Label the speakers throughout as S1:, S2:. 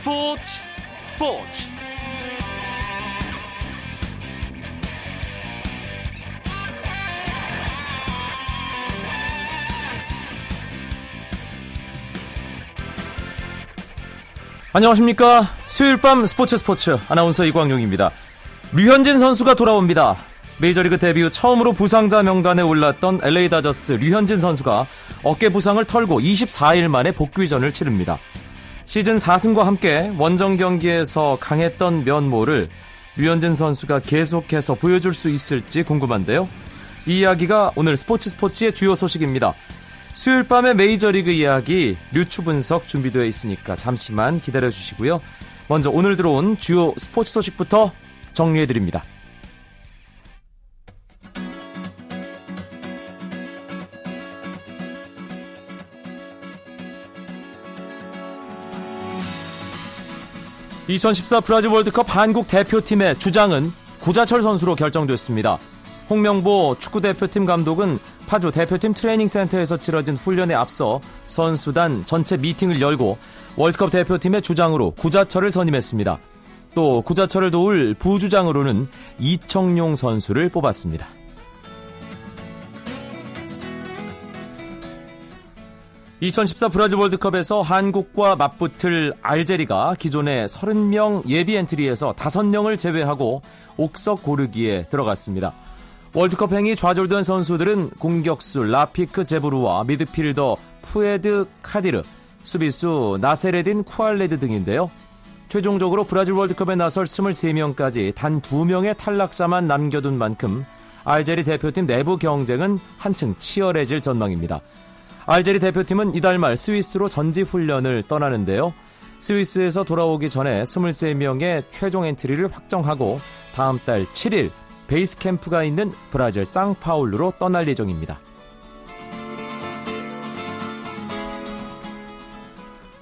S1: 스포츠 스포츠. 안녕하십니까? 수요일 밤 스포츠 스포츠. 아나운서 이광용입니다. 류현진 선수가 돌아옵니다. 메이저리그 데뷔 후 처음으로 부상자 명단에 올랐던 LA 다저스 류현진 선수가 어깨 부상을 털고 24일 만에 복귀전을 치릅니다. 시즌 4승과 함께 원정 경기에서 강했던 면모를 류현진 선수가 계속해서 보여줄 수 있을지 궁금한데요. 이 이야기가 오늘 스포츠 스포츠의 주요 소식입니다. 수요일 밤에 메이저리그 이야기 류추 분석 준비되어 있으니까 잠시만 기다려 주시고요. 먼저 오늘 들어온 주요 스포츠 소식부터 정리해 드립니다. 2014 브라질 월드컵 한국 대표팀의 주장은 구자철 선수로 결정됐습니다. 홍명보 축구대표팀 감독은 파주 대표팀 트레이닝센터에서 치러진 훈련에 앞서 선수단 전체 미팅을 열고 월드컵 대표팀의 주장으로 구자철을 선임했습니다. 또 구자철을 도울 부주장으로는 이청용 선수를 뽑았습니다. 2014 브라질 월드컵에서 한국과 맞붙을 알제리가 기존의 30명 예비 엔트리에서 5명을 제외하고 옥석 고르기에 들어갔습니다. 월드컵 행이 좌절된 선수들은 공격수 라피크 제브루와 미드필더 푸에드 카디르, 수비수 나세레딘 쿠알레드 등인데요. 최종적으로 브라질 월드컵에 나설 23명까지 단 2명의 탈락자만 남겨둔 만큼 알제리 대표팀 내부 경쟁은 한층 치열해질 전망입니다. 알제리 대표팀은 이달 말 스위스로 전지 훈련을 떠나는데요. 스위스에서 돌아오기 전에 23명의 최종 엔트리를 확정하고 다음 달 7일 베이스 캠프가 있는 브라질 쌍파울루로 떠날 예정입니다.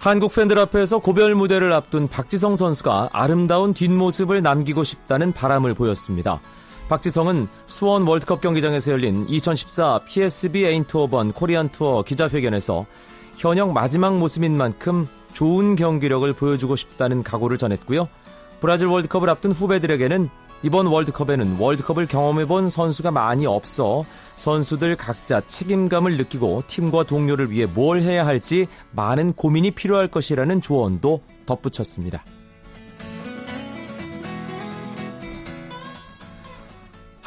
S1: 한국 팬들 앞에서 고별 무대를 앞둔 박지성 선수가 아름다운 뒷모습을 남기고 싶다는 바람을 보였습니다. 박지성은 수원 월드컵 경기장에서 열린 2014 PSV 에인트호번 코리아 투어 기자회견에서 현역 마지막 모습인 만큼 좋은 경기력을 보여주고 싶다는 각오를 전했고요. 브라질 월드컵을 앞둔 후배들에게는 이번 월드컵에는 월드컵을 경험해본 선수가 많이 없어 선수들 각자 책임감을 느끼고 팀과 동료를 위해 뭘 해야 할지 많은 고민이 필요할 것이라는 조언도 덧붙였습니다.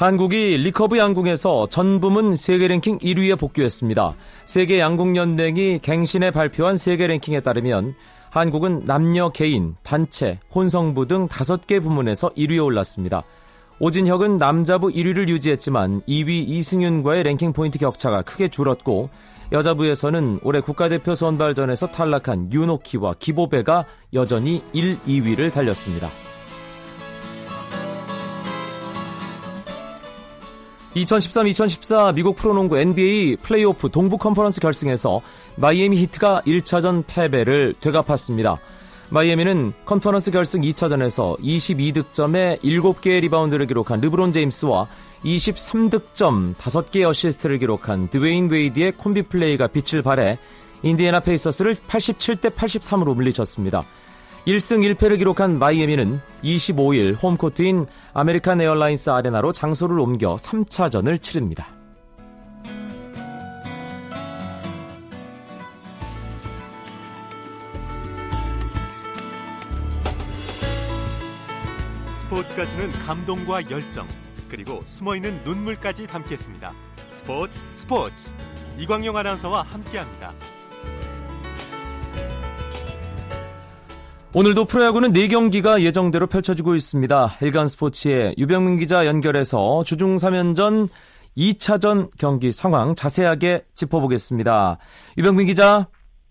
S1: 한국이 리커브 양궁에서 전 부문 세계 랭킹 1위에 복귀했습니다. 세계 양궁 연맹이 갱신에 발표한 세계 랭킹에 따르면 한국은 남녀 개인, 단체, 혼성부 등 5개 부문에서 1위에 올랐습니다. 오진혁은 남자부 1위를 유지했지만 2위 이승윤과의 랭킹 포인트 격차가 크게 줄었고 여자부에서는 올해 국가대표 선발전에서 탈락한 윤호키와 기보배가 여전히 1, 2위를 달렸습니다. 2013-2014 미국 프로농구 NBA 플레이오프 동부 컨퍼런스 결승에서 마이애미 히트가 1차전 패배를 되갚았습니다. 마이애미는 컨퍼런스 결승 2차전에서 22득점에 7개의 리바운드를 기록한 르브론 제임스와 23득점 5개의 어시스트를 기록한 드웨인 웨이드의 콤비 플레이가 빛을 발해 인디애나 페이서스를 87대 83으로 물리쳤습니다. 1승 1패를 기록한 마이애미는 25일 홈코트인 아메리칸 에어라인스 아레나로 장소를 옮겨 3차전을 치릅니다.
S2: 스포츠가 주는 감동과 열정, 그리고 숨어있는 눈물까지 담겠습니다. 스포츠 스포츠 이광용 아나운서와 함께합니다.
S1: 오늘도 프로야구는 4경기가 예정대로 펼쳐지고 있습니다. 일간 스포츠의 유병민 기자 연결해서 주중 3연전 2차전 경기 상황 자세하게 짚어보겠습니다. 유병민 기자.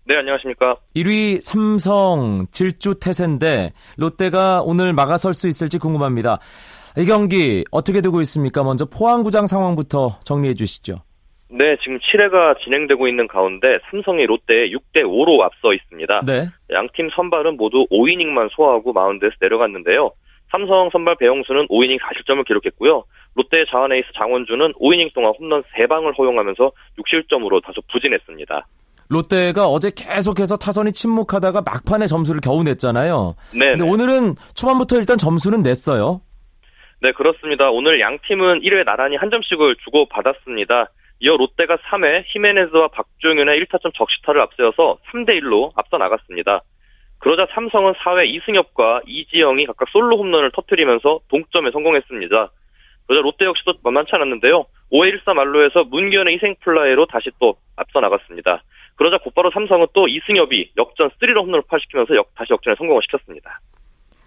S3: 네, 안녕하십니까.
S1: 1위 삼성 질주 태세인데 롯데가 오늘 막아설 수 있을지 궁금합니다. 이 경기 어떻게 되고 있습니까? 먼저 포항구장 상황부터 정리해 주시죠.
S3: 네, 지금 7회가 진행되고 있는 가운데 삼성이 롯데에 6대 5로 앞서 있습니다. 네. 양팀 선발은 모두 5이닝만 소화하고 마운드에서 내려갔는데요. 삼성 선발 배영수는 5이닝 4실점을 기록했고요. 롯데 자원 에이스 장원주는 5이닝 동안 홈런 3방을 허용하면서 6실점으로 다소 부진했습니다.
S1: 롯데가 어제 계속해서 타선이 침묵하다가 막판에 점수를 겨우 냈잖아요. 네. 근데 오늘은 초반부터 일단 점수는 냈어요.
S3: 네, 그렇습니다. 오늘 양 팀은 1회 나란히 한 점씩을 주고 받았습니다. 이어 롯데가 3회 히메네즈와 박종윤의 1타점 적시타를 앞세워서 3대 1로 앞서 나갔습니다. 그러자 삼성은 4회 이승엽과 이지영이 각각 솔로 홈런을 터뜨리면서 동점에 성공했습니다. 그러자 롯데 역시도 만만치 않았는데요. 5회 1사 말로에서 문기현의 희생플라이로 다시 또 앞서 나갔습니다. 그러자 곧바로 삼성은 또 이승엽이 역전 3로 홈런을 파시키면서 역, 다시 역전에 성공을 시켰습니다.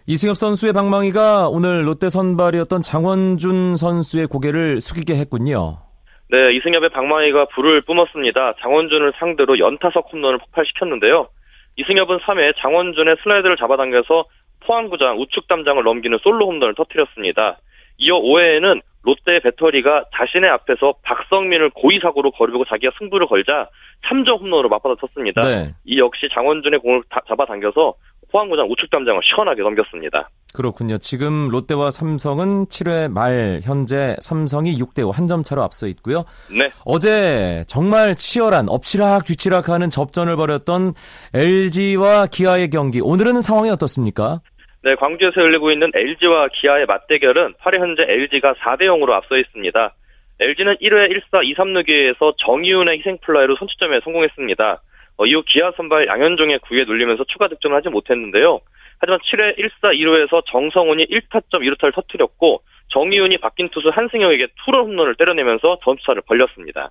S1: 이승엽 선수의 방망이가 오늘 롯데 선발이었던 장원준 선수의 고개를 숙이게 했군요.
S3: 네, 이승엽의 방망이가 불을 뿜었습니다. 장원준을 상대로 연타석 홈런을 폭발시켰는데요. 이승엽은 3회 장원준의 슬라이드를 잡아당겨서 포항구장 우측 담장을 넘기는 솔로 홈런을 터뜨렸습니다. 이어 5회에는 롯데 배터리가 자신의 앞에서 박성민을 고의사고로 거르고 자기가 승부를 걸자 3점 홈런으로 맞받아 쳤습니다. 네. 이 역시 장원준의 공을 잡아당겨서 포항구장 우측 담장을 시원하게 넘겼습니다.
S1: 그렇군요. 지금 롯데와 삼성은 7회 말 현재 삼성이 6대 5 한 점 차로 앞서 있고요. 네. 어제 정말 치열한 엎치락 뒤치락하는 접전을 벌였던 LG와 기아의 경기. 오늘은 상황이 어떻습니까?
S3: 네, 광주에서 열리고 있는 LG와 기아의 맞대결은 8회 현재 LG가 4대 0으로 앞서 있습니다. LG는 1회 1사 2, 3루기에서 정희훈의 희생플라이로 선취점에 성공했습니다. 어, 이후 기아 선발 양현종의 구에 눌리면서 추가 득점을 하지 못했는데요. 하지만 7회 1사 2루에서 정성훈이 1타점 2루타를 터뜨렸고 정희훈이 바뀐 투수 한승혁에게 투런 홈런을 때려내면서 점수차를 벌렸습니다.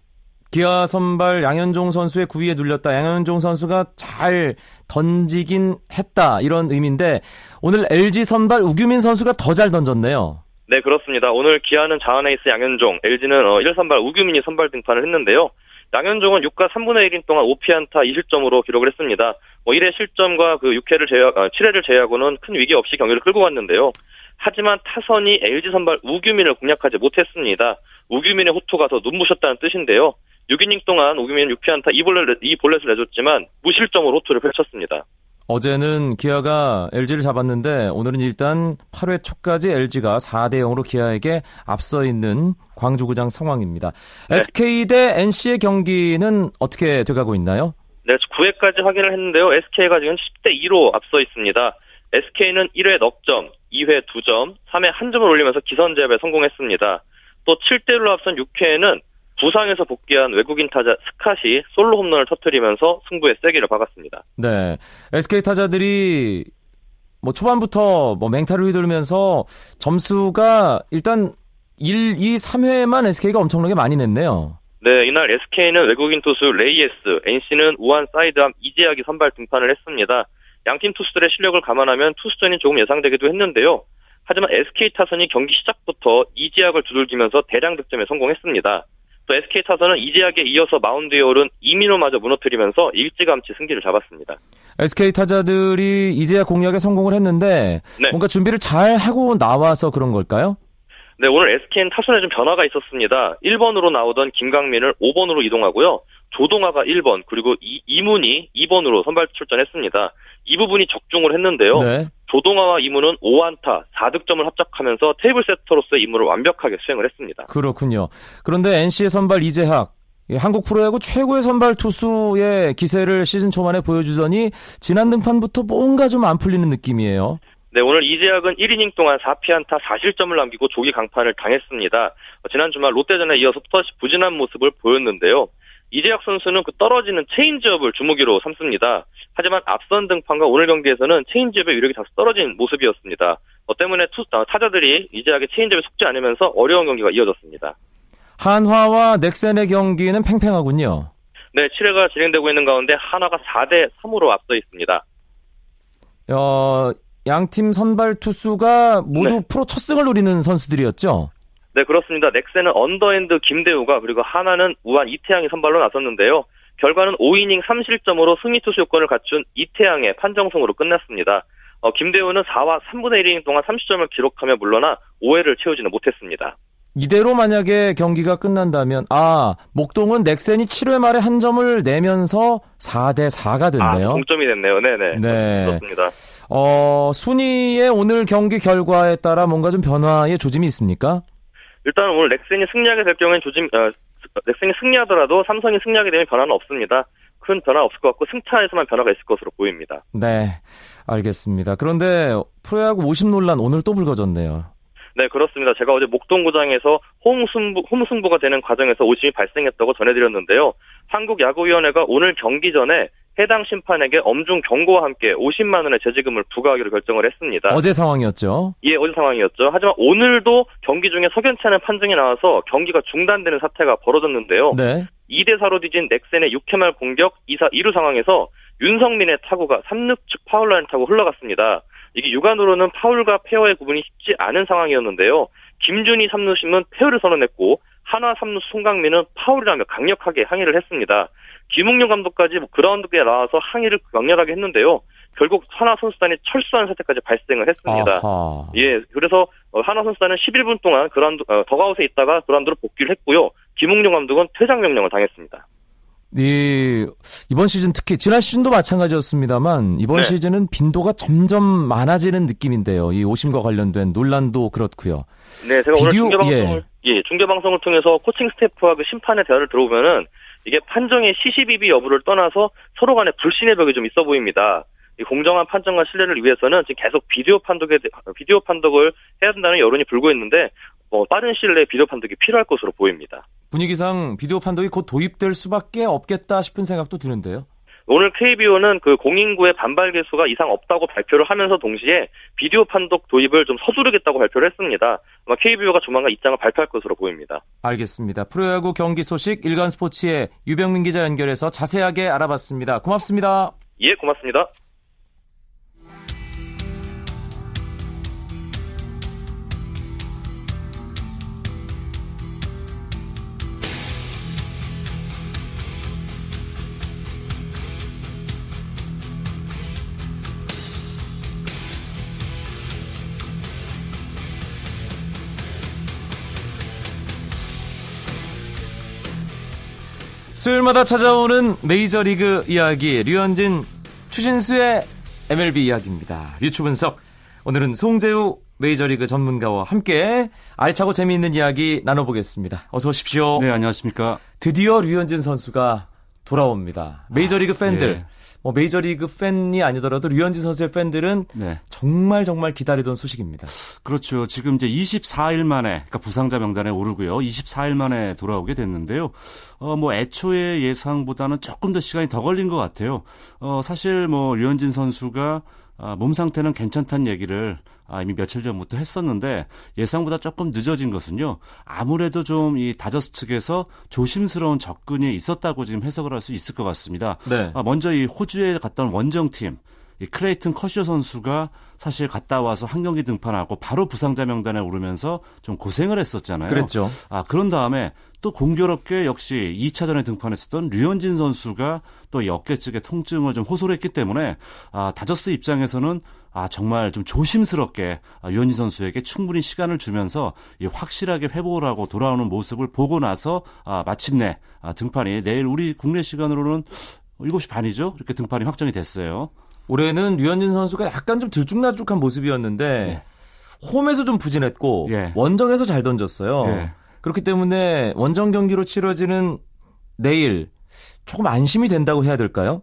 S1: 기아 선발 양현종 선수의 구위에 눌렸다. 양현종 선수가 잘 던지긴 했다. 이런 의미인데 오늘 LG 선발 우규민 선수가 더 잘 던졌네요.
S3: 네, 그렇습니다. 오늘 기아는 자원에이스 양현종, LG는 어, 1선발 우규민이 선발 등판을 했는데요. 양현종은 6과 3분의 1인 동안 5피안타 2실점으로 기록을 했습니다. 뭐 1회 실점과 그 6회를 제외, 아, 7회를 제외하고는 큰 위기 없이 경기를 끌고 갔는데요. 하지만 타선이 LG 선발 우규민을 공략하지 못했습니다. 우규민의 호투가 더 눈부셨다는 뜻인데요. 6이닝 동안 우규민 6피안타 2볼렛, 2볼렛을 내줬지만 무실점으로 호투를 펼쳤습니다.
S1: 어제는 기아가 LG를 잡았는데 오늘은 일단 8회 초까지 LG가 4대 0으로 기아에게 앞서 있는 광주구장 상황입니다. 네. SK 대 NC의 경기는 어떻게 돼가고 있나요?
S3: 네, 9회까지 확인을 했는데요. SK가 지금 10대 2로 앞서 있습니다. SK는 1회 넉 점, 2회 2점, 3회 1점을 올리면서 기선 제압에 성공했습니다. 또 7대 1로 앞선 6회에는 부상에서 복귀한 외국인 타자 스캇이 솔로 홈런을 터뜨리면서 승부에 쐐기를 박았습니다.
S1: 네. SK 타자들이 뭐 초반부터 뭐 맹타를 휘두르면서 점수가 일단 1, 2, 3회만 SK가 엄청나게 많이 냈네요.
S3: 네, 이날 SK는 외국인 투수 레이예스, NC는 우완 사이드암 이재학이 선발 등판을 했습니다. 양팀 투수들의 실력을 감안하면 투수전이 조금 예상되기도 했는데요. 하지만 SK 타선이 경기 시작부터 이재학을 두들기면서 대량 득점에 성공했습니다. 또 SK 타선은 이재학에 이어서 마운드에 오른 이민호마저 무너뜨리면서 일찌감치 승기를 잡았습니다.
S1: SK 타자들이 이재학 공략에 성공을 했는데 네. 뭔가 준비를 잘 하고 나와서 그런 걸까요?
S3: 네, 오늘 SK는 타선에 좀 변화가 있었습니다. 1번으로 나오던 김강민을 5번으로 이동하고요. 조동아가 1번, 그리고 이, 이문이 2번으로 선발 출전했습니다. 이 부분이 적중을 했는데요. 네. 조동아와 이문은 5안타 4득점을 합작하면서 테이블 세터로서의 임무를 완벽하게 수행을 했습니다.
S1: 그렇군요. 그런데 NC의 선발 이재학 한국 프로야구 최고의 선발 투수의 기세를 시즌 초반에 보여주더니 지난 등판부터 뭔가 좀 안 풀리는 느낌이에요.
S3: 네, 오늘 이재학은 1이닝 동안 4피안타 4실점을 남기고 조기 강판을 당했습니다. 지난 주말 롯데전에 이어서 또다시 부진한 모습을 보였는데요. 이재학 선수는 그 떨어지는 체인지업을 주무기로 삼습니다. 하지만 앞선 등판과 오늘 경기에서는 체인지업의 위력이 다소 떨어진 모습이었습니다. 어 때문에 투, 어, 타자들이 이재학의 체인지업에 속지 않으면서 어려운 경기가 이어졌습니다.
S1: 한화와 넥센의 경기는 팽팽하군요.
S3: 네, 7회가 진행되고 있는 가운데 한화가 4대 3으로 앞서 있습니다.
S1: 어, 양팀 선발 투수가 모두 네. 프로 첫 승을 노리는 선수들이었죠?
S3: 네, 그렇습니다. 넥센은 언더핸드 김대우가 그리고 한화는 우완 이태양이 선발로 나섰는데요. 결과는 5이닝 3실점으로 승리 투수 요건을 갖춘 이태양의 판정승으로 끝났습니다. 어, 김대우는 4와 3분의 1이닝 동안 3실점을 기록하며 물러나 5회를 채우지는 못했습니다.
S1: 이대로 만약에 경기가 끝난다면 아 목동은 넥센이 7회 말에 한 점을 내면서 4대 4가 됐네요.
S3: 아, 동점이 됐네요. 네네. 네. 그렇습니다.
S1: 어 순위의 오늘 경기 결과에 따라 뭔가 좀 변화의 조짐이 있습니까?
S3: 일단 오늘 넥센이 승리하게 될 경우엔 조짐 어, 넥센이 승리하더라도 삼성이 승리하게 되면 변화는 없습니다. 큰 변화 없을 것 같고 승차에서만 변화가 있을 것으로 보입니다.
S1: 네, 알겠습니다. 그런데 프로야구 50 논란 오늘 또 불거졌네요.
S3: 네, 그렇습니다. 제가 어제 목동구장에서 홈승부, 홈승부가 되는 과정에서 오심이 발생했다고 전해드렸는데요. 한국야구위원회가 오늘 경기 전에 해당 심판에게 엄중 경고와 함께 50만 원의 제지금을 부과하기로 결정을 했습니다.
S1: 어제 상황이었죠?
S3: 예, 어제 상황이었죠. 하지만 오늘도 경기 중에 석연치 않은 판정이 나와서 경기가 중단되는 사태가 벌어졌는데요. 네. 2대 4로 뒤진 넥센의 6회 말 공격 2사 2루 상황에서 윤석민의 타구가 3루 측 파울라인 타고 흘러갔습니다. 이게 육안으로는 파울과 페어의 구분이 쉽지 않은 상황이었는데요. 김준희 3루심은 페어를 선언했고 한화 3루 송광민은 파울이라며 강력하게 항의를 했습니다. 김응룡 감독까지 뭐 그라운드에 나와서 항의를 강렬하게 했는데요. 결국 하나 선수단이 철수하는 사태까지 발생을 했습니다. 아하. 예, 그래서 하나 선수단은 11분 동안 그라운드 어, 더가웃에 있다가 그라운드로 복귀를 했고요. 김웅룡 감독은 퇴장 명령을 당했습니다.
S1: 이 이번 시즌 특히 지난 시즌도 마찬가지였습니다만 이번 네. 시즌은 빈도가 점점 많아지는 느낌인데요. 이 오심과 관련된 논란도 그렇고요.
S3: 네, 제가 비디오, 오늘 중계 방송을 예. 예, 중계 방송을 통해서 코칭 스태프와 그 심판의 대화를 들어보면은 이게 판정의 시시비비 여부를 떠나서 서로 간에 불신의 벽이 좀 있어 보입니다. 이 공정한 판정과 신뢰를 위해서는 지금 계속 비디오 판독에 비디오 판독을 해야 된다는 여론이 불고 있는데 뭐 빠른 시일 내에 비디오 판독이 필요할 것으로 보입니다.
S1: 분위기상 비디오 판독이 곧 도입될 수밖에 없겠다 싶은 생각도 드는데요.
S3: 오늘 KBO는 그 공인구의 반발 개수가 이상 없다고 발표를 하면서 동시에 비디오 판독 도입을 좀 서두르겠다고 발표를 했습니다. 아마 KBO가 조만간 입장을 발표할 것으로 보입니다.
S1: 알겠습니다. 프로야구 경기 소식 일간 스포츠의 유병민 기자 연결해서 자세하게 알아봤습니다. 고맙습니다.
S3: 예, 고맙습니다.
S1: 수요일마다 찾아오는 메이저리그 이야기 류현진 추신수의 MLB 이야기입니다. 류추 분석 오늘은 송재우 메이저리그 전문가와 함께 알차고 재미있는 이야기 나눠보겠습니다. 어서 오십시오.
S4: 네, 안녕하십니까.
S1: 드디어 류현진 선수가 돌아옵니다. 메이저리그 아, 팬들 예. 뭐 메이저리그 팬이 아니더라도 류현진 선수의 팬들은 네. 정말 정말 기다리던 소식입니다.
S4: 그렇죠. 지금 이제 24일 만에 그러니까 부상자 명단에 오르고요. 24일 만에 돌아오게 됐는데요. 어 뭐 애초에 예상보다는 조금 더 시간이 더 걸린 것 같아요. 어 사실 뭐 류현진 선수가 아, 몸 상태는 괜찮다는 얘기를 아, 이미 며칠 전부터 했었는데 예상보다 조금 늦어진 것은요. 아무래도 좀 이 다저스 측에서 조심스러운 접근이 있었다고 지금 해석을 할 수 있을 것 같습니다. 네. 아, 먼저 이 호주에 온 원정팀 이 클레이튼 커쇼 선수가 사실 갔다 와서 한 경기 등판하고 바로 부상자 명단에 오르면서 좀 고생을 했었잖아요.
S1: 그랬죠.
S4: 아, 그런 다음에 또 공교롭게 역시 2차전에 등판했었던 류현진 선수가 또 어깨 쪽에 통증을 좀 호소를 했기 때문에 아, 다저스 입장에서는 아, 정말 좀 조심스럽게 아, 류현진 선수에게 충분히 시간을 주면서 이 확실하게 회복을 하고 돌아오는 모습을 보고 나서 아, 마침내 아, 등판이 내일 우리 국내 시간으로는 7시 반이죠. 이렇게 등판이 확정이 됐어요.
S1: 올해는 류현진 선수가 약간 좀 들쭉날쭉한 모습이었는데 네. 홈에서 좀 부진했고 예. 원정에서 잘 던졌어요. 예. 그렇기 때문에 원정 경기로 치러지는 내일 조금 안심이 된다고 해야 될까요?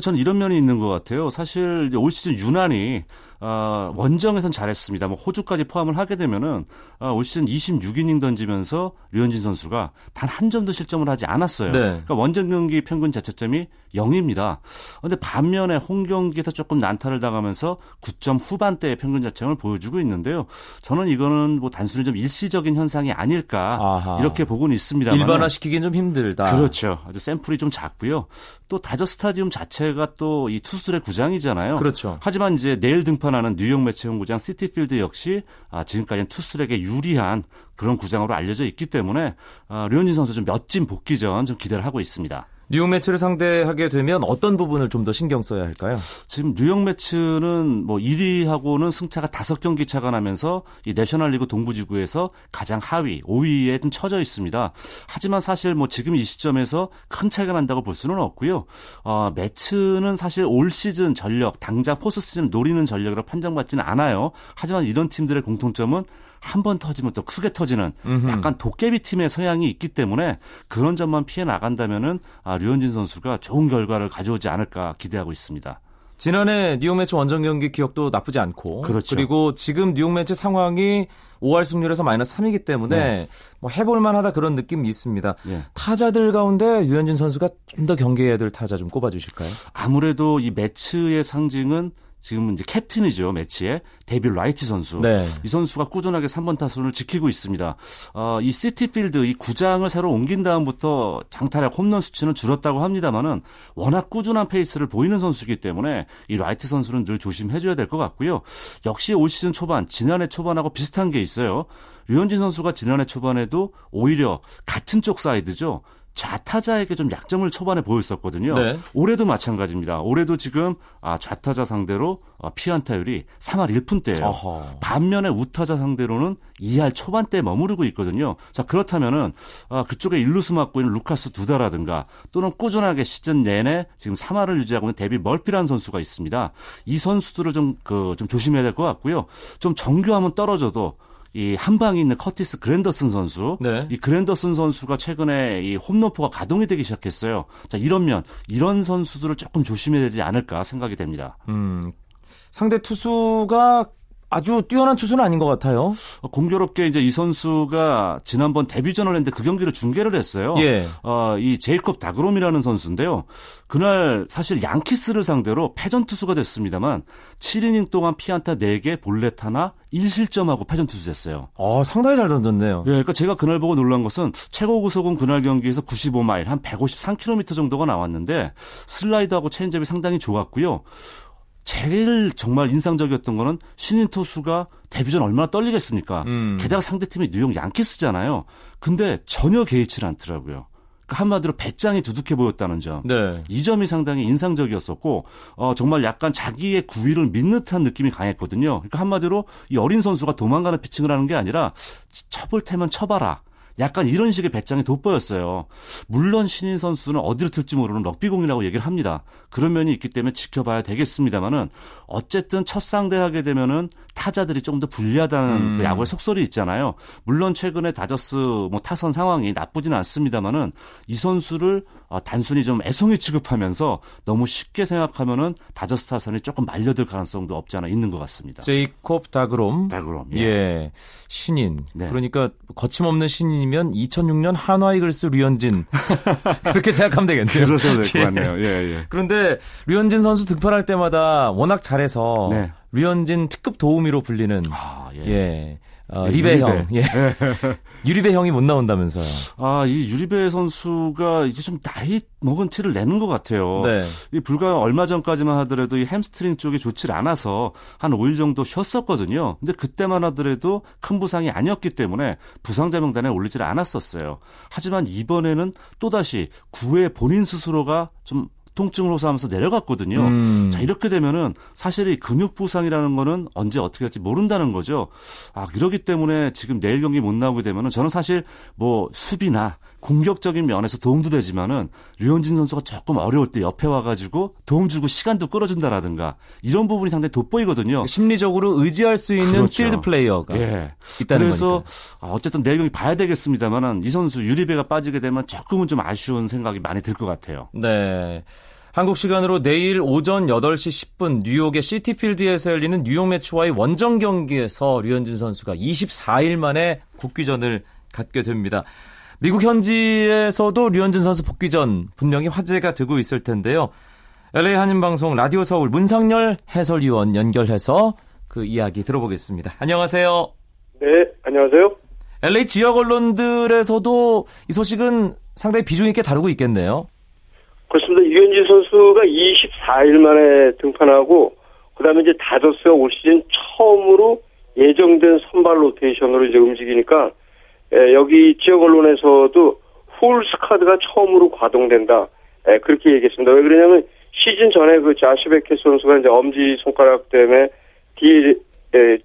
S4: 저는 이런 면이 있는 것 같아요. 사실 올 시즌 유난히 어, 원정에선 잘했습니다. 뭐 호주까지 포함을 하게 되면은 어, 올 시즌 26이닝 던지면서 류현진 선수가 단 한 점도 실점을 하지 않았어요. 네. 그러니까 원정 경기 평균 자책점이 0입니다. 그런데 반면에 홈 경기에서 조금 난타를 당하면서 9점 후반대의 평균 자책점을 보여주고 있는데요. 저는 이거는 뭐 단순히 좀 일시적인 현상이 아닐까 아하. 이렇게 보고는 있습니다.
S1: 일반화시키긴 좀 힘들다.
S4: 그렇죠. 아주 샘플이 좀 작고요. 또 다저 스타디움 자체가 또 이 투수들의 구장이잖아요.
S1: 그렇죠.
S4: 하지만 이제 내일 등판하는 뉴욕 매치 홈구장 시티필드 역시 아, 지금까지는 투수들에게 유리한 그런 구장으로 알려져 있기 때문에 아, 류현진 선수 좀 멋진 복귀 전 좀 기대를 하고 있습니다.
S1: 뉴욕 매치를 상대하게 되면 어떤 부분을 좀 더 신경 써야 할까요?
S4: 지금 뉴욕 매치는 뭐 1위하고는 승차가 5경기 차가 나면서 이 내셔널리그 동부지구에서 가장 하위 5위에 좀 처져 있습니다. 하지만 사실 뭐 지금 이 시점에서 큰 차이가 난다고 볼 수는 없고요. 어, 매츠는 사실 올 시즌 전력, 당장 포스트 시즌 노리는 전력으로 판정받지는 않아요. 하지만 이런 팀들의 공통점은 한 번 터지면 또 크게 터지는 약간 도깨비 팀의 성향이 있기 때문에 그런 점만 피해 나간다면은 아, 류현진 선수가 좋은 결과를 가져오지 않을까 기대하고 있습니다.
S1: 지난해 뉴욕 메츠 원정 경기 기억도 나쁘지 않고
S4: 그렇죠.
S1: 그리고 지금 뉴욕 메츠 상황이 5할 승률에서 마이너스 3이기 때문에 네. 뭐 해볼 만하다 그런 느낌이 있습니다. 네. 타자들 가운데 류현진 선수가 좀 더 경계해야 될 타자 좀 꼽아 주실까요?
S4: 아무래도 이 메츠의 상징은 지금은 이제 캡틴이죠 메츠의 데이비드 라이트 선수. 네. 이 선수가 꾸준하게 3번 타순을 지키고 있습니다. 어, 이 시티필드 이 구장을 새로 옮긴 다음부터 장타력 홈런 수치는 줄었다고 합니다만은 워낙 꾸준한 페이스를 보이는 선수이기 때문에 이 라이트 선수는 늘 조심해줘야 될 것 같고요. 역시 올 시즌 초반 지난해 초반하고 비슷한 게 있어요. 류현진 선수가 지난해 초반에도 오히려 같은 쪽 사이드죠. 좌타자에게 좀 약점을 초반에 보였었거든요. 네. 올해도 마찬가지입니다. 올해도 지금 아, 좌타자 상대로 어, 피안타율이 3할 1푼대예요. 어허. 반면에 우타자 상대로는 2할 초반대에 머무르고 있거든요. 자 그렇다면은 아, 그쪽에 일루스 맡고 있는 루카스 두다라든가 또는 꾸준하게 시즌 내내 지금 3할을 유지하고 있는 데비 멀피라는 선수가 있습니다. 이 선수들을 좀, 그, 좀 조심해야 될 것 같고요. 좀 정교하면 떨어져도 이 한방에 있는 커티스 그랜더슨 선수, 네. 이 그랜더슨 선수가 최근에 이 홈런포가 가동이 되기 시작했어요. 자 이러면 이런 선수들을 조금 조심해야 되지 않을까 생각이 됩니다. 음,
S1: 상대 투수가 아주 뛰어난 투수는 아닌 것 같아요.
S4: 어, 공교롭게 이제 이 선수가 지난번 데뷔전을 했는데 그 경기를 중계를 했어요. 예. 어, 이 제이콥 디그롬이라는 선수인데요. 그날 사실 양키스를 상대로 패전 투수가 됐습니다만 7이닝 동안 피안타 4개, 볼넷 하나, 1실점하고 패전 투수 됐어요.
S1: 어, 상당히 잘 던졌네요.
S4: 예, 그러니까 제가 그날 보고 놀란 것은 최고 구속은 그날 경기에서 95마일, 한 153km 정도가 나왔는데 슬라이더하고 체인지업이 상당히 좋았고요. 제일 정말 인상적이었던 거는 신인 투수가 데뷔전 얼마나 떨리겠습니까? 음. 게다가 상대팀이 뉴욕 양키스잖아요. 근데 전혀 개의치를 않더라고요. 그러니까 한마디로 배짱이 두둑해 보였다는 점. 네. 이 점이 상당히 인상적이었었고, 어, 정말 약간 자기의 구위를 믿는 듯한 느낌이 강했거든요. 그러니까 한마디로 이 어린 선수가 도망가는 피칭을 하는 게 아니라 쳐볼 테면 쳐봐라. 약간 이런 식의 배짱이 돋보였어요. 물론 신인 선수는 어디로 틀지 모르는 럭비공이라고 얘기를 합니다. 그런 면이 있기 때문에 지켜봐야 되겠습니다만은 어쨌든 첫 상대하게 되면은 타자들이 조금 더 불리하다는 음. 그 야구의 속설이 있잖아요. 물론 최근에 다저스 뭐 타선 상황이 나쁘지는 않습니다만은 이 선수를 어, 단순히 좀 애송이 취급하면서 너무 쉽게 생각하면은 다저스 타선이 조금 말려들 가능성도 없지 않아 있는 것 같습니다.
S1: 제이콥 다그롬.
S4: 다그롬.
S1: 예. 예. 신인. 네. 그러니까 거침없는 신인이면 2006년 한화 이글스 류현진. 그렇게 생각하면 되겠네요.
S4: 그러셔도 될것 예. 같네요. 예, 예.
S1: 그런데 류현진 선수 등판할 때마다 워낙 잘해서 네. 류현진 특급 도우미로 불리는 아, 예. 예. 어, 네, 유리베 형. 예. 유리베 형이 못 나온다면서요.
S4: 아, 이 유리베 선수가 이제 좀 나이 먹은 티를 내는 것 같아요. 네. 이 불과 얼마 전까지만 하더라도 이 햄스트링 쪽이 좋질 않아서 한 5일 정도 쉬었었거든요. 근데 그때만 하더라도 큰 부상이 아니었기 때문에 부상자 명단에 올리질 않았었어요. 하지만 이번에는 또다시 9회 본인 스스로가 좀 통증을 호소하면서 내려갔거든요. 음. 자, 이렇게 되면은 사실 이 근육 부상이라는 거는 언제 어떻게 할지 모른다는 거죠. 아, 그러기 때문에 지금 내일 경기 못 나오게 되면은 저는 사실 뭐 수비나 공격적인 면에서 도움도 되지만은 류현진 선수가 조금 어려울 때 옆에 와가지고 도움 주고 시간도 끌어준다라든가 이런 부분이 상당히 돋보이거든요.
S1: 심리적으로 의지할 수 있는 그렇죠. 필드 플레이어가 예. 있다는
S4: 그래서 거니까. 어쨌든 내일 경기 봐야 되겠습니다만은 이 선수 유리배가 빠지게 되면 조금은 좀 아쉬운 생각이 많이 들 것 같아요.
S1: 네. 한국 시간으로 내일 오전 8시 10분 뉴욕의 시티필드에서 열리는 뉴욕 매치와의 원정 경기에서 류현진 선수가 24일 만에 복귀전을 갖게 됩니다. 미국 현지에서도 류현진 선수 복귀 전 분명히 화제가 되고 있을 텐데요. LA 한인방송 라디오 서울 문상열 해설위원 연결해서 그 이야기 들어보겠습니다. 안녕하세요.
S5: 네, 안녕하세요.
S1: LA 지역 언론들에서도 이 소식은 상당히 비중 있게 다루고 있겠네요.
S5: 그렇습니다. 유현진 선수가 24일 만에 등판하고 그다음에 이제 다저스가 올 시즌 처음으로 예정된 선발 로테이션으로 이제 움직이니까 예, 여기 지역 언론에서도 홀스 카드가 처음으로 가동된다. 예, 그렇게 얘기했습니다. 왜 그러냐면 시즌 전에 그 자시베케 선수가 이제 엄지 손가락 때문에 뒤 예,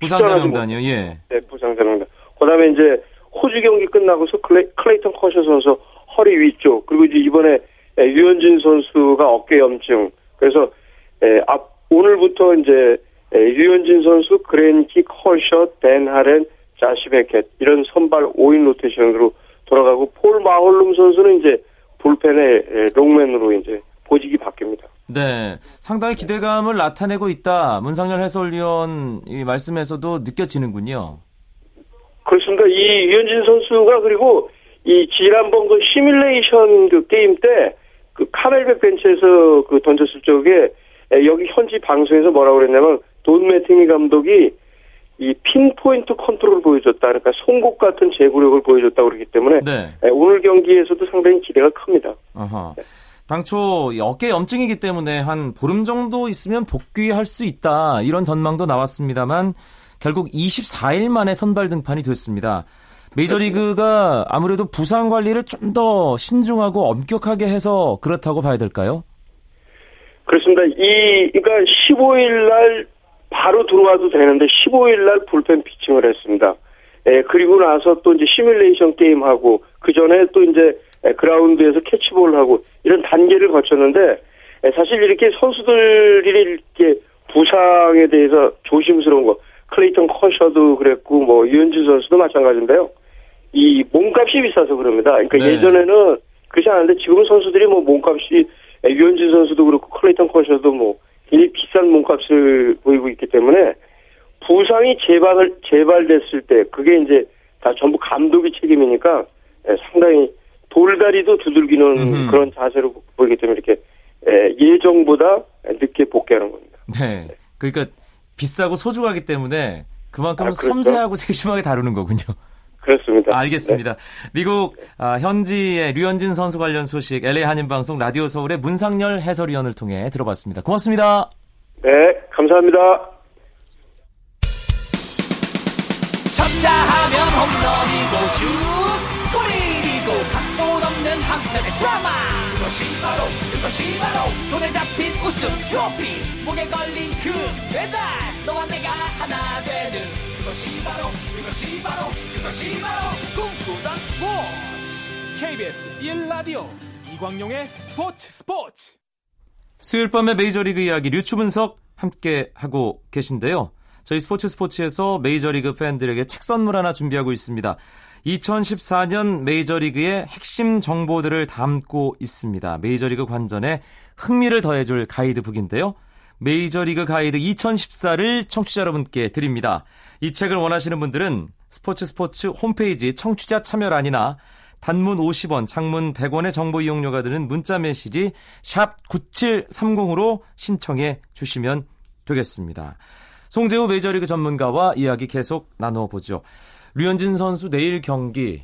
S1: 부상자 명단이요. 예.
S5: 네, 부상자 명단. 그다음에 이제 호주 경기 끝나고서 클레, 클레이턴 커쇼 선수 허리 위쪽 그리고 이제 이번에 예, 유현진 선수가 어깨 염증 그래서 예, 앞 오늘부터 이제 류현진 선수, 그레인키, 커쇼, 댄 하렌, 조시 베켓 이런 선발 5인 로테이션으로 돌아가고 폴 마홀름 선수는 이제 불펜의 long man으로 이제 보직이 바뀝니다.
S1: 네, 상당히 기대감을 나타내고 있다. 문상열 해설위원 말씀에서도 느껴지는군요.
S5: 그렇습니다. 이 유현진 선수가 그리고 이 지난번 그 시뮬레이션 그 게임 때 그 카멜백 랜치에서 그 던졌을 적에 여기 현지 방송에서 뭐라고 그랬냐면 돈 매팅리 감독이 이 pinpoint control을 보여줬다. 그러니까 송곳 같은 제구력을 보여줬다고 그러기 때문에 네. 오늘 경기에서도 상당히 기대가 큽니다.
S1: 네. 당초 어깨 염증이기 때문에 한 보름 정도 있으면 복귀할 수 있다 이런 전망도 나왔습니다만 결국 24일 만에 선발 등판이 됐습니다. 메이저리그가 아무래도 부상 관리를 좀 더 신중하고 엄격하게 해서 그렇다고 봐야 될까요?
S5: 그렇습니다. 이 그러니까 15일 날 바로 들어와도 되는데 15일 날 불펜 피칭을 했습니다. 예, 그리고 나서 또 이제 시뮬레이션 게임 하고 그 전에 또 이제 그라운드에서 캐치볼 하고 이런 단계를 거쳤는데 예, 사실 이렇게 선수들이 이렇게 부상에 대해서 조심스러운 거 클레이턴 커쇼도 그랬고 뭐 유현진 선수도 마찬가지인데요. 이 몸값이 비싸서 그럽니다. 그러니까 네. 예전에는 그렇지 않은데 지금 선수들이 뭐 몸값이 유현진 선수도 그렇고 클레이턴 커쇼도 뭐 굉장히 비싼 몸값을 보이고 있기 때문에 부상이 재발을 재발됐을 때 그게 이제 다 전부 감독이 책임이니까 예, 상당히 돌다리도 두들기는 음흠. 그런 자세로 보이기 때문에 이렇게 예, 예정보다 늦게 복귀하는 겁니다.
S1: 네. 그러니까 비싸고 소중하기 때문에 그만큼 아, 그렇죠? 섬세하고 세심하게 다루는 거군요.
S5: 그렇습니다.
S1: 알겠습니다. 네. 미국 아, 현지의 류현진 선수 관련 소식 LA 한인방송 라디오 서울의 문상열 해설위원을 통해 들어봤습니다. 고맙습니다.
S5: 네, 감사합니다. 쳤다 하면 홈런이고 슛 골이고 각본 없는 한편의 드라마 그것이 바로 그것이 바로 손에 잡힌 우승 트로피 목에 걸린 그 배달 너와 내가 하나 되는 그것이 바로 그것이 바로 그것이 바로 꿈꾸던 스포츠
S1: KBS 1라디오 이광용의 스포츠 스포츠 수요일 밤의 메이저리그 이야기 류추 분석 함께 하고 계신데요. 저희 스포츠 스포츠에서 메이저리그 팬들에게 책 선물 하나 준비하고 있습니다. 2014년 메이저리그의 핵심 정보들을 담고 있습니다. 메이저리그 관전에 흥미를 더해줄 가이드북인데요. 메이저리그 가이드 2014를 청취자 여러분께 드립니다. 이 책을 원하시는 분들은 스포츠 스포츠 홈페이지 청취자 참여란이나 단문 50원, 장문 100원의 정보 이용료가 드는 문자 메시지 샵 9730으로 신청해 주시면 되겠습니다. 송재우 메이저리그 전문가와 이야기 계속 나눠보죠. 류현진 선수 내일 경기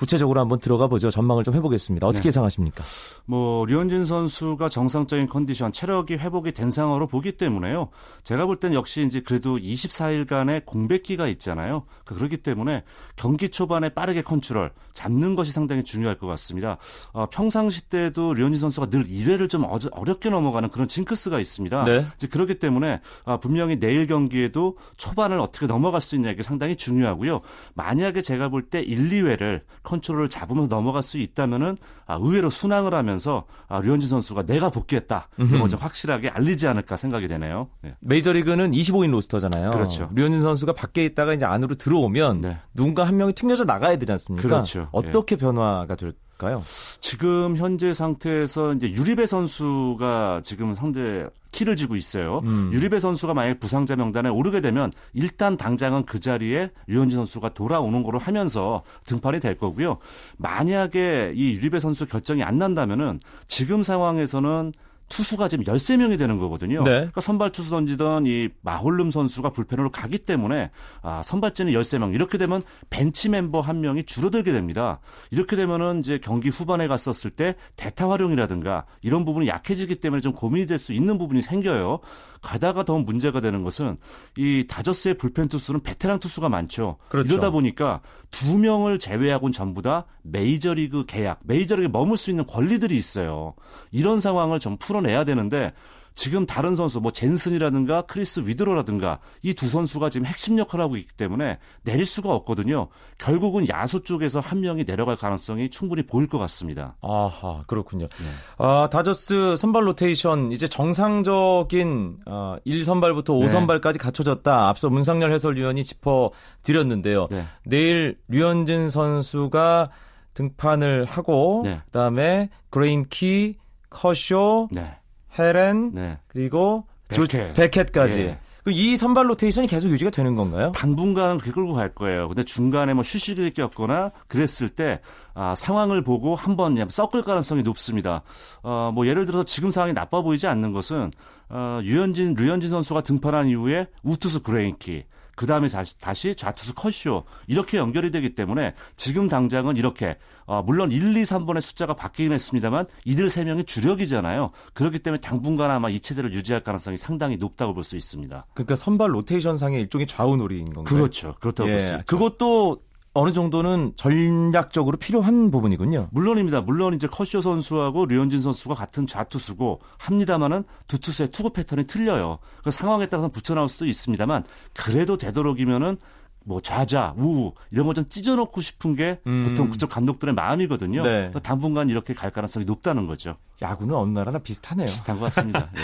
S1: 구체적으로 한번 들어가 보죠. 전망을 좀 해보겠습니다. 어떻게 네. 예상하십니까?
S4: 뭐 류현진 선수가 정상적인 컨디션, 체력이 회복이 된 상황으로 보기 때문에요. 제가 볼 땐 역시 이제 그래도 24일간의 공백기가 있잖아요. 그 그렇기 때문에 경기 초반에 빠르게 컨트롤 잡는 것이 상당히 중요할 것 같습니다. 어, 평상시 때도 류현진 선수가 늘 1회를 좀 어렵게 넘어가는 그런 징크스가 있습니다. 네. 이제 그렇기 때문에 아, 분명히 내일 경기에도 초반을 어떻게 넘어갈 수 있냐가 상당히 중요하고요. 만약에 제가 볼 때 1, 2회를 컨트롤을 잡으면서 넘어갈 수 있다면은 아, 의외로 순항을 하면서 아, 류현진 선수가 내가 복귀했다. 좀 확실하게 알리지 않을까 생각이 되네요. 네.
S1: 메이저리그는 25인 로스터잖아요. 그렇죠. 류현진 선수가 밖에 있다가 이제 안으로 들어오면 네. 누군가 한 명이 튕겨져 나가야 되지 않습니까? 그렇죠. 어떻게 네. 변화가 될까 요?
S4: 지금 현재 상태에서 이제 유리배 선수가 지금 상대 키를 쥐고 있어요. 음. 유리배 선수가 만약에 부상자 명단에 오르게 되면 일단 당장은 그 자리에 류현진 선수가 돌아오는 거로 하면서 등판이 될 거고요. 만약에 이 유리배 선수 결정이 안 난다면은 지금 상황에서는 투수가 지금 13명이 되는 거거든요. 네. 그러니까 선발 투수 던지던 이 마홀름 선수가 불펜으로 가기 때문에 아, 선발진은 13명. 이렇게 되면 벤치 멤버 한 명이 줄어들게 됩니다. 이렇게 되면은 이제 경기 후반에 갔었을 때 대타 활용이라든가 이런 부분이 약해지기 때문에 좀 고민이 될 수 있는 부분이 생겨요. 게다가 더 문제가 되는 것은 이 다저스의 불펜 투수는 베테랑 투수가 많죠. 그렇죠. 이러다 보니까 두 명을 제외하고는 전부 다 메이저리그 계약, 메이저리그에 머물 수 있는 권리들이 있어요. 이런 상황을 좀 풀어내야 되는데 지금 다른 선수 뭐 잰슨이라든가 크리스 위드로라든가 이 두 선수가 지금 핵심 역할을 하고 있기 때문에 내릴 수가 없거든요. 결국은 야수 쪽에서 한 명이 내려갈 가능성이 충분히 보일 것 같습니다.
S1: 아하 그렇군요. 네. 아, 다저스 선발 로테이션 이제 정상적인 어, 1선발부터 5선발까지 네. 갖춰졌다. 앞서 문상열 해설위원이 짚어 드렸는데요. 네. 내일 류현진 선수가 등판을 하고 네. 그다음에 그레인키, 커쇼, 네. 하렌 네. 그리고 베켓. 베켓까지. 예. 이 선발 로테이션이 계속 유지가 되는 건가요?
S4: 당분간은 그렇게 끌고 갈 거예요. 근데 중간에 뭐 휴식을 겪거나 그랬을 때 아, 상황을 보고 한번 섞을 가능성이 높습니다. 어, 뭐 예를 들어서 지금 상황이 나빠 보이지 않는 것은 어, 유현진 류현진 선수가 등판한 이후에 우투수 그레인키 그 다음에 다시, 다시 좌투수 커쇼 이렇게 연결이 되기 때문에 지금 당장은 이렇게 어, 물론 1, 2, 3번의 숫자가 바뀌긴 했습니다만 이들 3명이 주력이잖아요. 그렇기 때문에 당분간 아마 이 체제를 유지할 가능성이 상당히 높다고 볼 수 있습니다.
S1: 그러니까 선발 로테이션 상의 일종의 좌우놀이인 건가요?
S4: 그렇죠. 그렇다고 예, 볼수 있죠.
S1: 그것도 어느 정도는 전략적으로 필요한 부분이군요.
S4: 물론입니다. 물론 이제 커쇼 선수하고 류현진 선수가 같은 좌투수고 합니다만은 두 투수의 투구 패턴이 틀려요. 그 상황에 따라서 붙여 나올 수도 있습니다만 그래도 되도록이면은 뭐 좌자, 우우 이런 거 좀 찢어놓고 싶은 게 음. 보통 그쪽 감독들의 마음이거든요. 네. 당분간 이렇게 갈 가능성이 높다는 거죠.
S1: 야구는 어느 나라나 비슷하네요.
S4: 비슷한 것 같습니다. 네.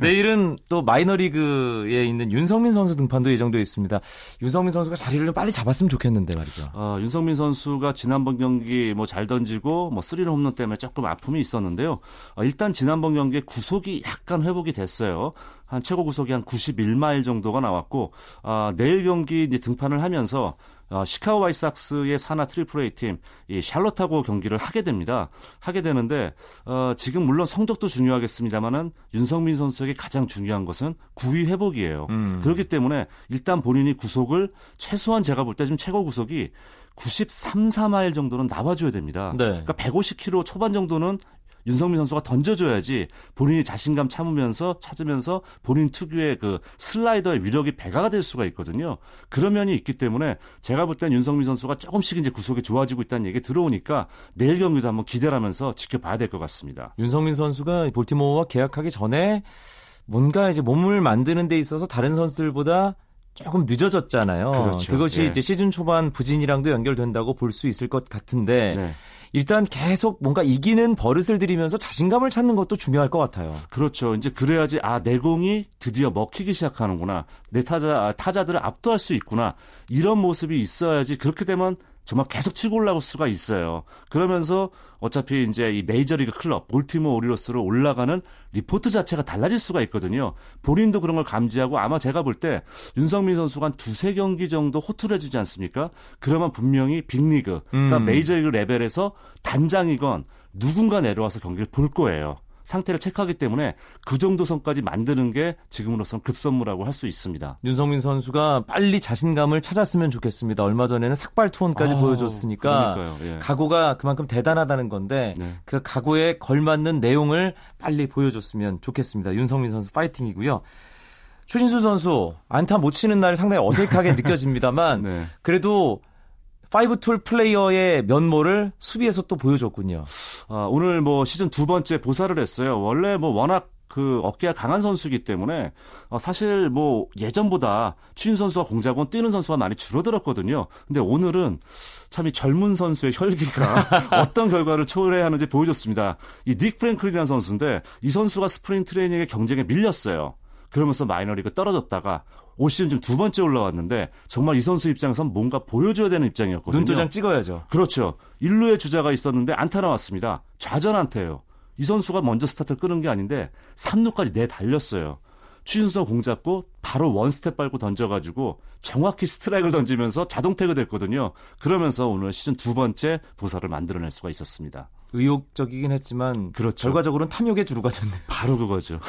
S1: 내일은 또 마이너리그에 있는 윤석민 선수 등판도 예정되어 있습니다. 윤석민 선수가 자리를 좀 빨리 잡았으면 좋겠는데 말이죠.
S4: 어, 윤석민 선수가 지난번 경기 뭐 잘 던지고 뭐 쓰리런 홈런 때문에 조금 아픔이 있었는데요. 어, 일단 지난번 경기에 구속이 약간 회복이 됐어요. 한 최고 구속이 한 91마일 정도가 나왔고 어, 내일 경기 이제 등판을 하면서 어, 시카고 화이트삭스의 산하 트리플 A 팀, 이 샬롯하고 경기를 하게 됩니다. 하게 되는데 어, 지금 물론 성적도 중요하겠습니다만은 윤성민 선수에게 가장 중요한 것은 구위 회복이에요. 음. 그렇기 때문에 일단 본인이 구속을 최소한 제가 볼 때 지금 최고 구속이 93, 4마일 정도는 나와줘야 됩니다. 네. 그러니까 150km 초반 정도는 윤성민 선수가 던져줘야지 본인이 자신감 참으면서 찾으면서 본인 특유의 그 슬라이더의 위력이 배가가 될 수가 있거든요. 그런 면이 있기 때문에 제가 볼 땐 윤성민 선수가 조금씩 이제 구속이 좋아지고 있다는 얘기 들어오니까 내일 경기도 한번 기대를 하면서 지켜봐야 될 것 같습니다.
S1: 윤성민 선수가 볼티모어와 계약하기 전에 뭔가 이제 몸을 만드는 데 있어서 다른 선수들보다 조금 늦어졌잖아요. 그렇죠. 그것이 예. 이제 시즌 초반 부진이랑도 연결된다고 볼 수 있을 것 같은데 네. 일단 계속 뭔가 이기는 버릇을 들이면서 자신감을 찾는 것도 중요할 것 같아요.
S4: 그렇죠. 이제 그래야지 아 내 공이 드디어 먹히기 시작하는구나. 내 타자 아, 타자들을 압도할 수 있구나. 이런 모습이 있어야지 그렇게 되면 정말 계속 치고 올라올 수가 있어요. 그러면서 어차피 이제 이 메이저리그 클럽 볼티모 오리로스로 올라가는 리포트 자체가 달라질 수가 있거든요. 본인도 그런 걸 감지하고 아마 제가 볼 때 윤성민 선수가 한 두세 경기 정도 호투를 해주지 않습니까? 그러면 분명히 빅리그, 그러니까 음. 메이저리그 레벨에서 단장이건 누군가 내려와서 경기를 볼 거예요. 상태를 체크하기 때문에 그 정도 선까지 만드는 게 지금으로선 급선무라고 할 수 있습니다.
S1: 윤석민 선수가 빨리 자신감을 찾았으면 좋겠습니다. 얼마 전에는 삭발 투혼까지 아, 보여줬으니까 예. 각오가 그만큼 대단하다는 건데 네. 그 각오에 걸맞는 내용을 빨리 보여줬으면 좋겠습니다. 윤석민 선수 파이팅이고요. 추신수 선수 안타 못 치는 날 상당히 어색하게 느껴집니다만 네. 그래도 five tool player의 면모를 수비에서 또 보여줬군요.
S4: 아, 오늘 뭐 시즌 두 번째 보살을 했어요. 원래 뭐 워낙 그 어깨가 강한 선수이기 때문에 어, 사실 뭐 예전보다 추신수 선수와 공작원 뛰는 선수가 많이 줄어들었거든요. 근데 오늘은 참 이 젊은 선수의 혈기가 어떤 결과를 초래하는지 보여줬습니다. 이 닉 프랭클린이라는 선수인데 이 선수가 spring training의 경쟁에 밀렸어요. 그러면서 마이너리그 떨어졌다가 올 시즌 지금 두 번째 올라왔는데 정말 이 선수 입장에선 뭔가 보여줘야 되는 입장이었거든요.
S1: 눈도장 찍어야죠.
S4: 그렇죠. 1루의 주자가 있었는데 안타 나왔습니다. 좌전 안타예요. 이 선수가 먼저 스타트를 끊은 게 아닌데 3루까지 내 달렸어요. 추신수 공 잡고 바로 one step 밟고 던져가지고 정확히 스트라이크를 던지면서 자동 태그 됐거든요. 그러면서 오늘 시즌 두 번째 보살을 만들어낼 수가 있었습니다.
S1: 의욕적이긴 했지만 그렇죠. 결과적으로는 탐욕의 주루가 됐네요.
S4: 바로 그거죠.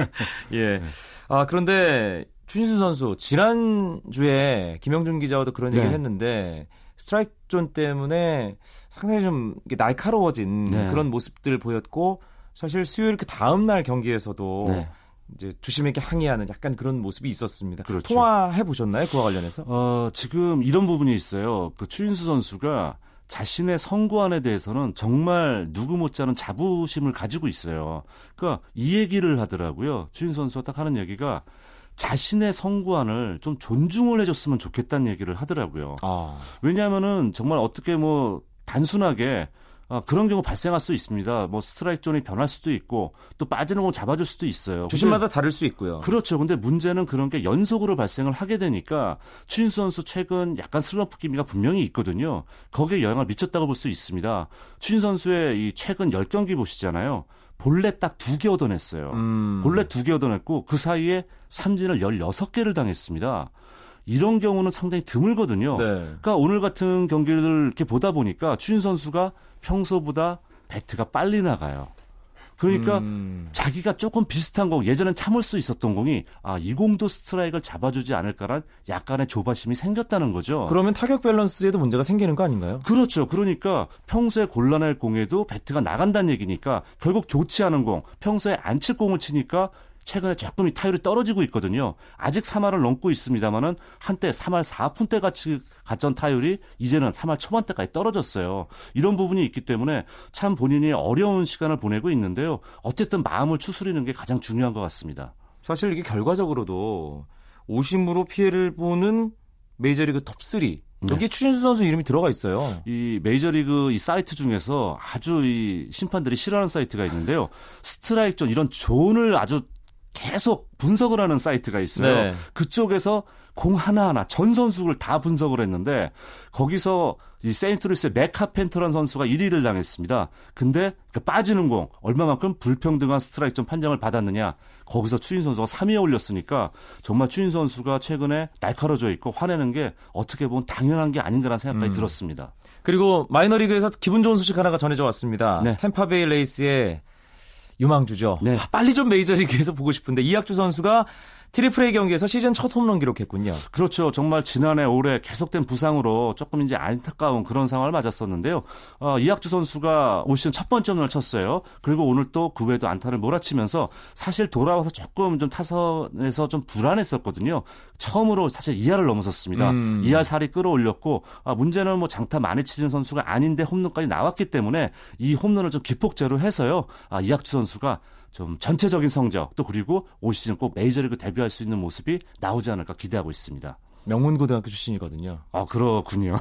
S1: 예. 아 그런데 추신수 선수 지난주에 김영준 기자와도 그런 네. 얘기를 했는데 스트라이크 존 때문에 상당히 좀 날카로워진 네. 그런 모습들 보였고 사실 수요일 그 다음 날 경기에서도 네. 이제 주심에게 항의하는 약간 그런 모습이 있었습니다. 그렇죠. 통화해 보셨나요? 그와 관련해서?
S4: 어, 지금 이런 부분이 있어요. 그 추인수 선수가 자신의 성구안에 대해서는 정말 누구 못지않은 자부심을 가지고 있어요. 그러니까 이 얘기를 하더라고요. 주인 선수가 딱 하는 얘기가 자신의 성구안을 좀 존중을 해줬으면 좋겠다는 얘기를 하더라고요. 아. 왜냐하면은 정말 어떻게 뭐 단순하게 아, 그런 경우 발생할 수 있습니다. 뭐 스트라이크 존이 변할 수도 있고 또 빠지는 걸 잡아줄 수도 있어요.
S1: 주심마다 다를 수 있고요.
S4: 그렇죠. 근데 문제는 그런 게 연속으로 발생을 하게 되니까 추신수 선수 최근 약간 슬럼프 기미가 분명히 있거든요. 거기에 영향을 미쳤다고 볼 수 있습니다. 추신수 선수의 이 최근 10경기 보시잖아요. 볼넷 딱 두 개 얻어냈어요. 음. 볼넷 두 개 얻어냈고 그 사이에 삼진을 16개를 당했습니다. 이런 경우는 상당히 드물거든요. 네. 그러니까 오늘 같은 경기를 이렇게 보다 보니까 추신수 선수가 평소보다 배트가 빨리 나가요. 그러니까 음. 자기가 조금 비슷한 공, 예전엔 참을 수 있었던 공이 아, 이 공도 스트라이크를 잡아주지 않을까란 약간의 조바심이 생겼다는 거죠.
S1: 그러면 타격 밸런스에도 문제가 생기는 거 아닌가요?
S4: 그렇죠. 그러니까 평소에 곤란할 공에도 배트가 나간다는 얘기니까 결국 좋지 않은 공, 평소에 안 칠 공을 치니까 최근에 조금 이 타율이 떨어지고 있거든요. 아직 3할을 넘고 있습니다만은 한때 3할 4푼대 같이 갔던 타율이 이제는 3할 초반대까지 떨어졌어요. 이런 부분이 있기 때문에 참 본인이 어려운 시간을 보내고 있는데요. 어쨌든 마음을 추스리는 게 가장 중요한 것 같습니다.
S1: 사실 이게 결과적으로도 오심으로 피해를 보는 메이저리그 톱3 여기 네. 추신수 선수 이름이 들어가 있어요.
S4: 이 메이저리그 이 사이트 중에서 아주 이 심판들이 싫어하는 사이트가 있는데요. 스트라이크 존 이런 존을 아주 계속 분석을 하는 사이트가 있어요. 네. 그쪽에서 공 하나하나 전 선수를 다 분석을 했는데 거기서 이 세인트루이스의 맷 카펜터란 선수가 1위를 당했습니다. 근데 그 빠지는 공 얼마만큼 불평등한 스트라이크 존 판정을 받았느냐 거기서 추신수 선수가 3위에 올렸으니까 정말 추신수 선수가 최근에 날카로워져 있고 화내는 게 어떻게 보면 당연한 게 아닌가라는 생각까지 음. 들었습니다.
S1: 그리고 마이너리그에서 기분 좋은 소식 하나가 전해져 왔습니다. 네. 템파베이 레이스의 유망주죠. 네. 아, 빨리 좀 메이저리그에서 보고 싶은데 이학주 선수가 트리플 A 경기에서 시즌 첫 홈런 기록했군요.
S4: 그렇죠. 정말 지난해 올해 계속된 부상으로 조금 이제 안타까운 그런 상황을 맞았었는데요. 어, 이학주 선수가 올 시즌 첫 번째 홈런을 쳤어요. 그리고 오늘 또 그 외에도 안타를 몰아치면서 사실 돌아와서 조금 좀 타선에서 좀 불안했었거든요. 처음으로 사실 2할을 넘어섰습니다. 음. 2할 4리 끌어올렸고 아, 문제는 뭐 장타 많이 치는 선수가 아닌데 홈런까지 나왔기 때문에 이 홈런을 좀 기폭제로 해서요. 아, 이학주 선수가 좀 전체적인 성적 또 그리고 올 시즌 꼭 메이저리그 데뷔할 수 있는 모습이 나오지 않을까 기대하고 있습니다.
S1: 명문고등학교 출신이거든요.
S4: 아 그렇군요.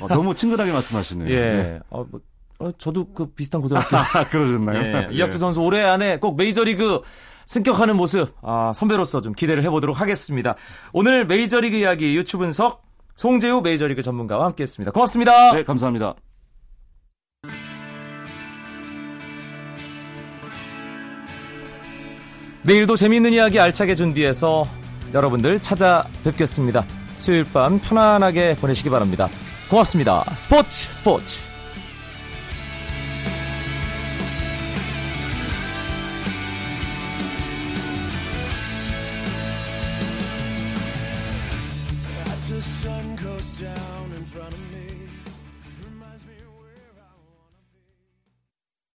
S4: 어, 너무 친근하게 말씀하시네요.
S1: 예. 네. 어, 뭐, 어, 저도 그 비슷한 고등학교.
S4: 아, 그러셨나요?
S1: 예. 이학주 예. 선수 올해 안에 꼭 메이저리그 승격하는 모습 아, 선배로서 좀 기대를 해보도록 하겠습니다. 오늘 메이저리그 이야기 유튜브 분석 송재우 메이저리그 전문가와 함께했습니다. 고맙습니다.
S4: 네, 감사합니다.
S1: 내일도 재미있는 이야기 알차게 준비해서 여러분들 찾아뵙겠습니다. 수요일 밤 편안하게 보내시기 바랍니다. 고맙습니다. 스포츠 스포츠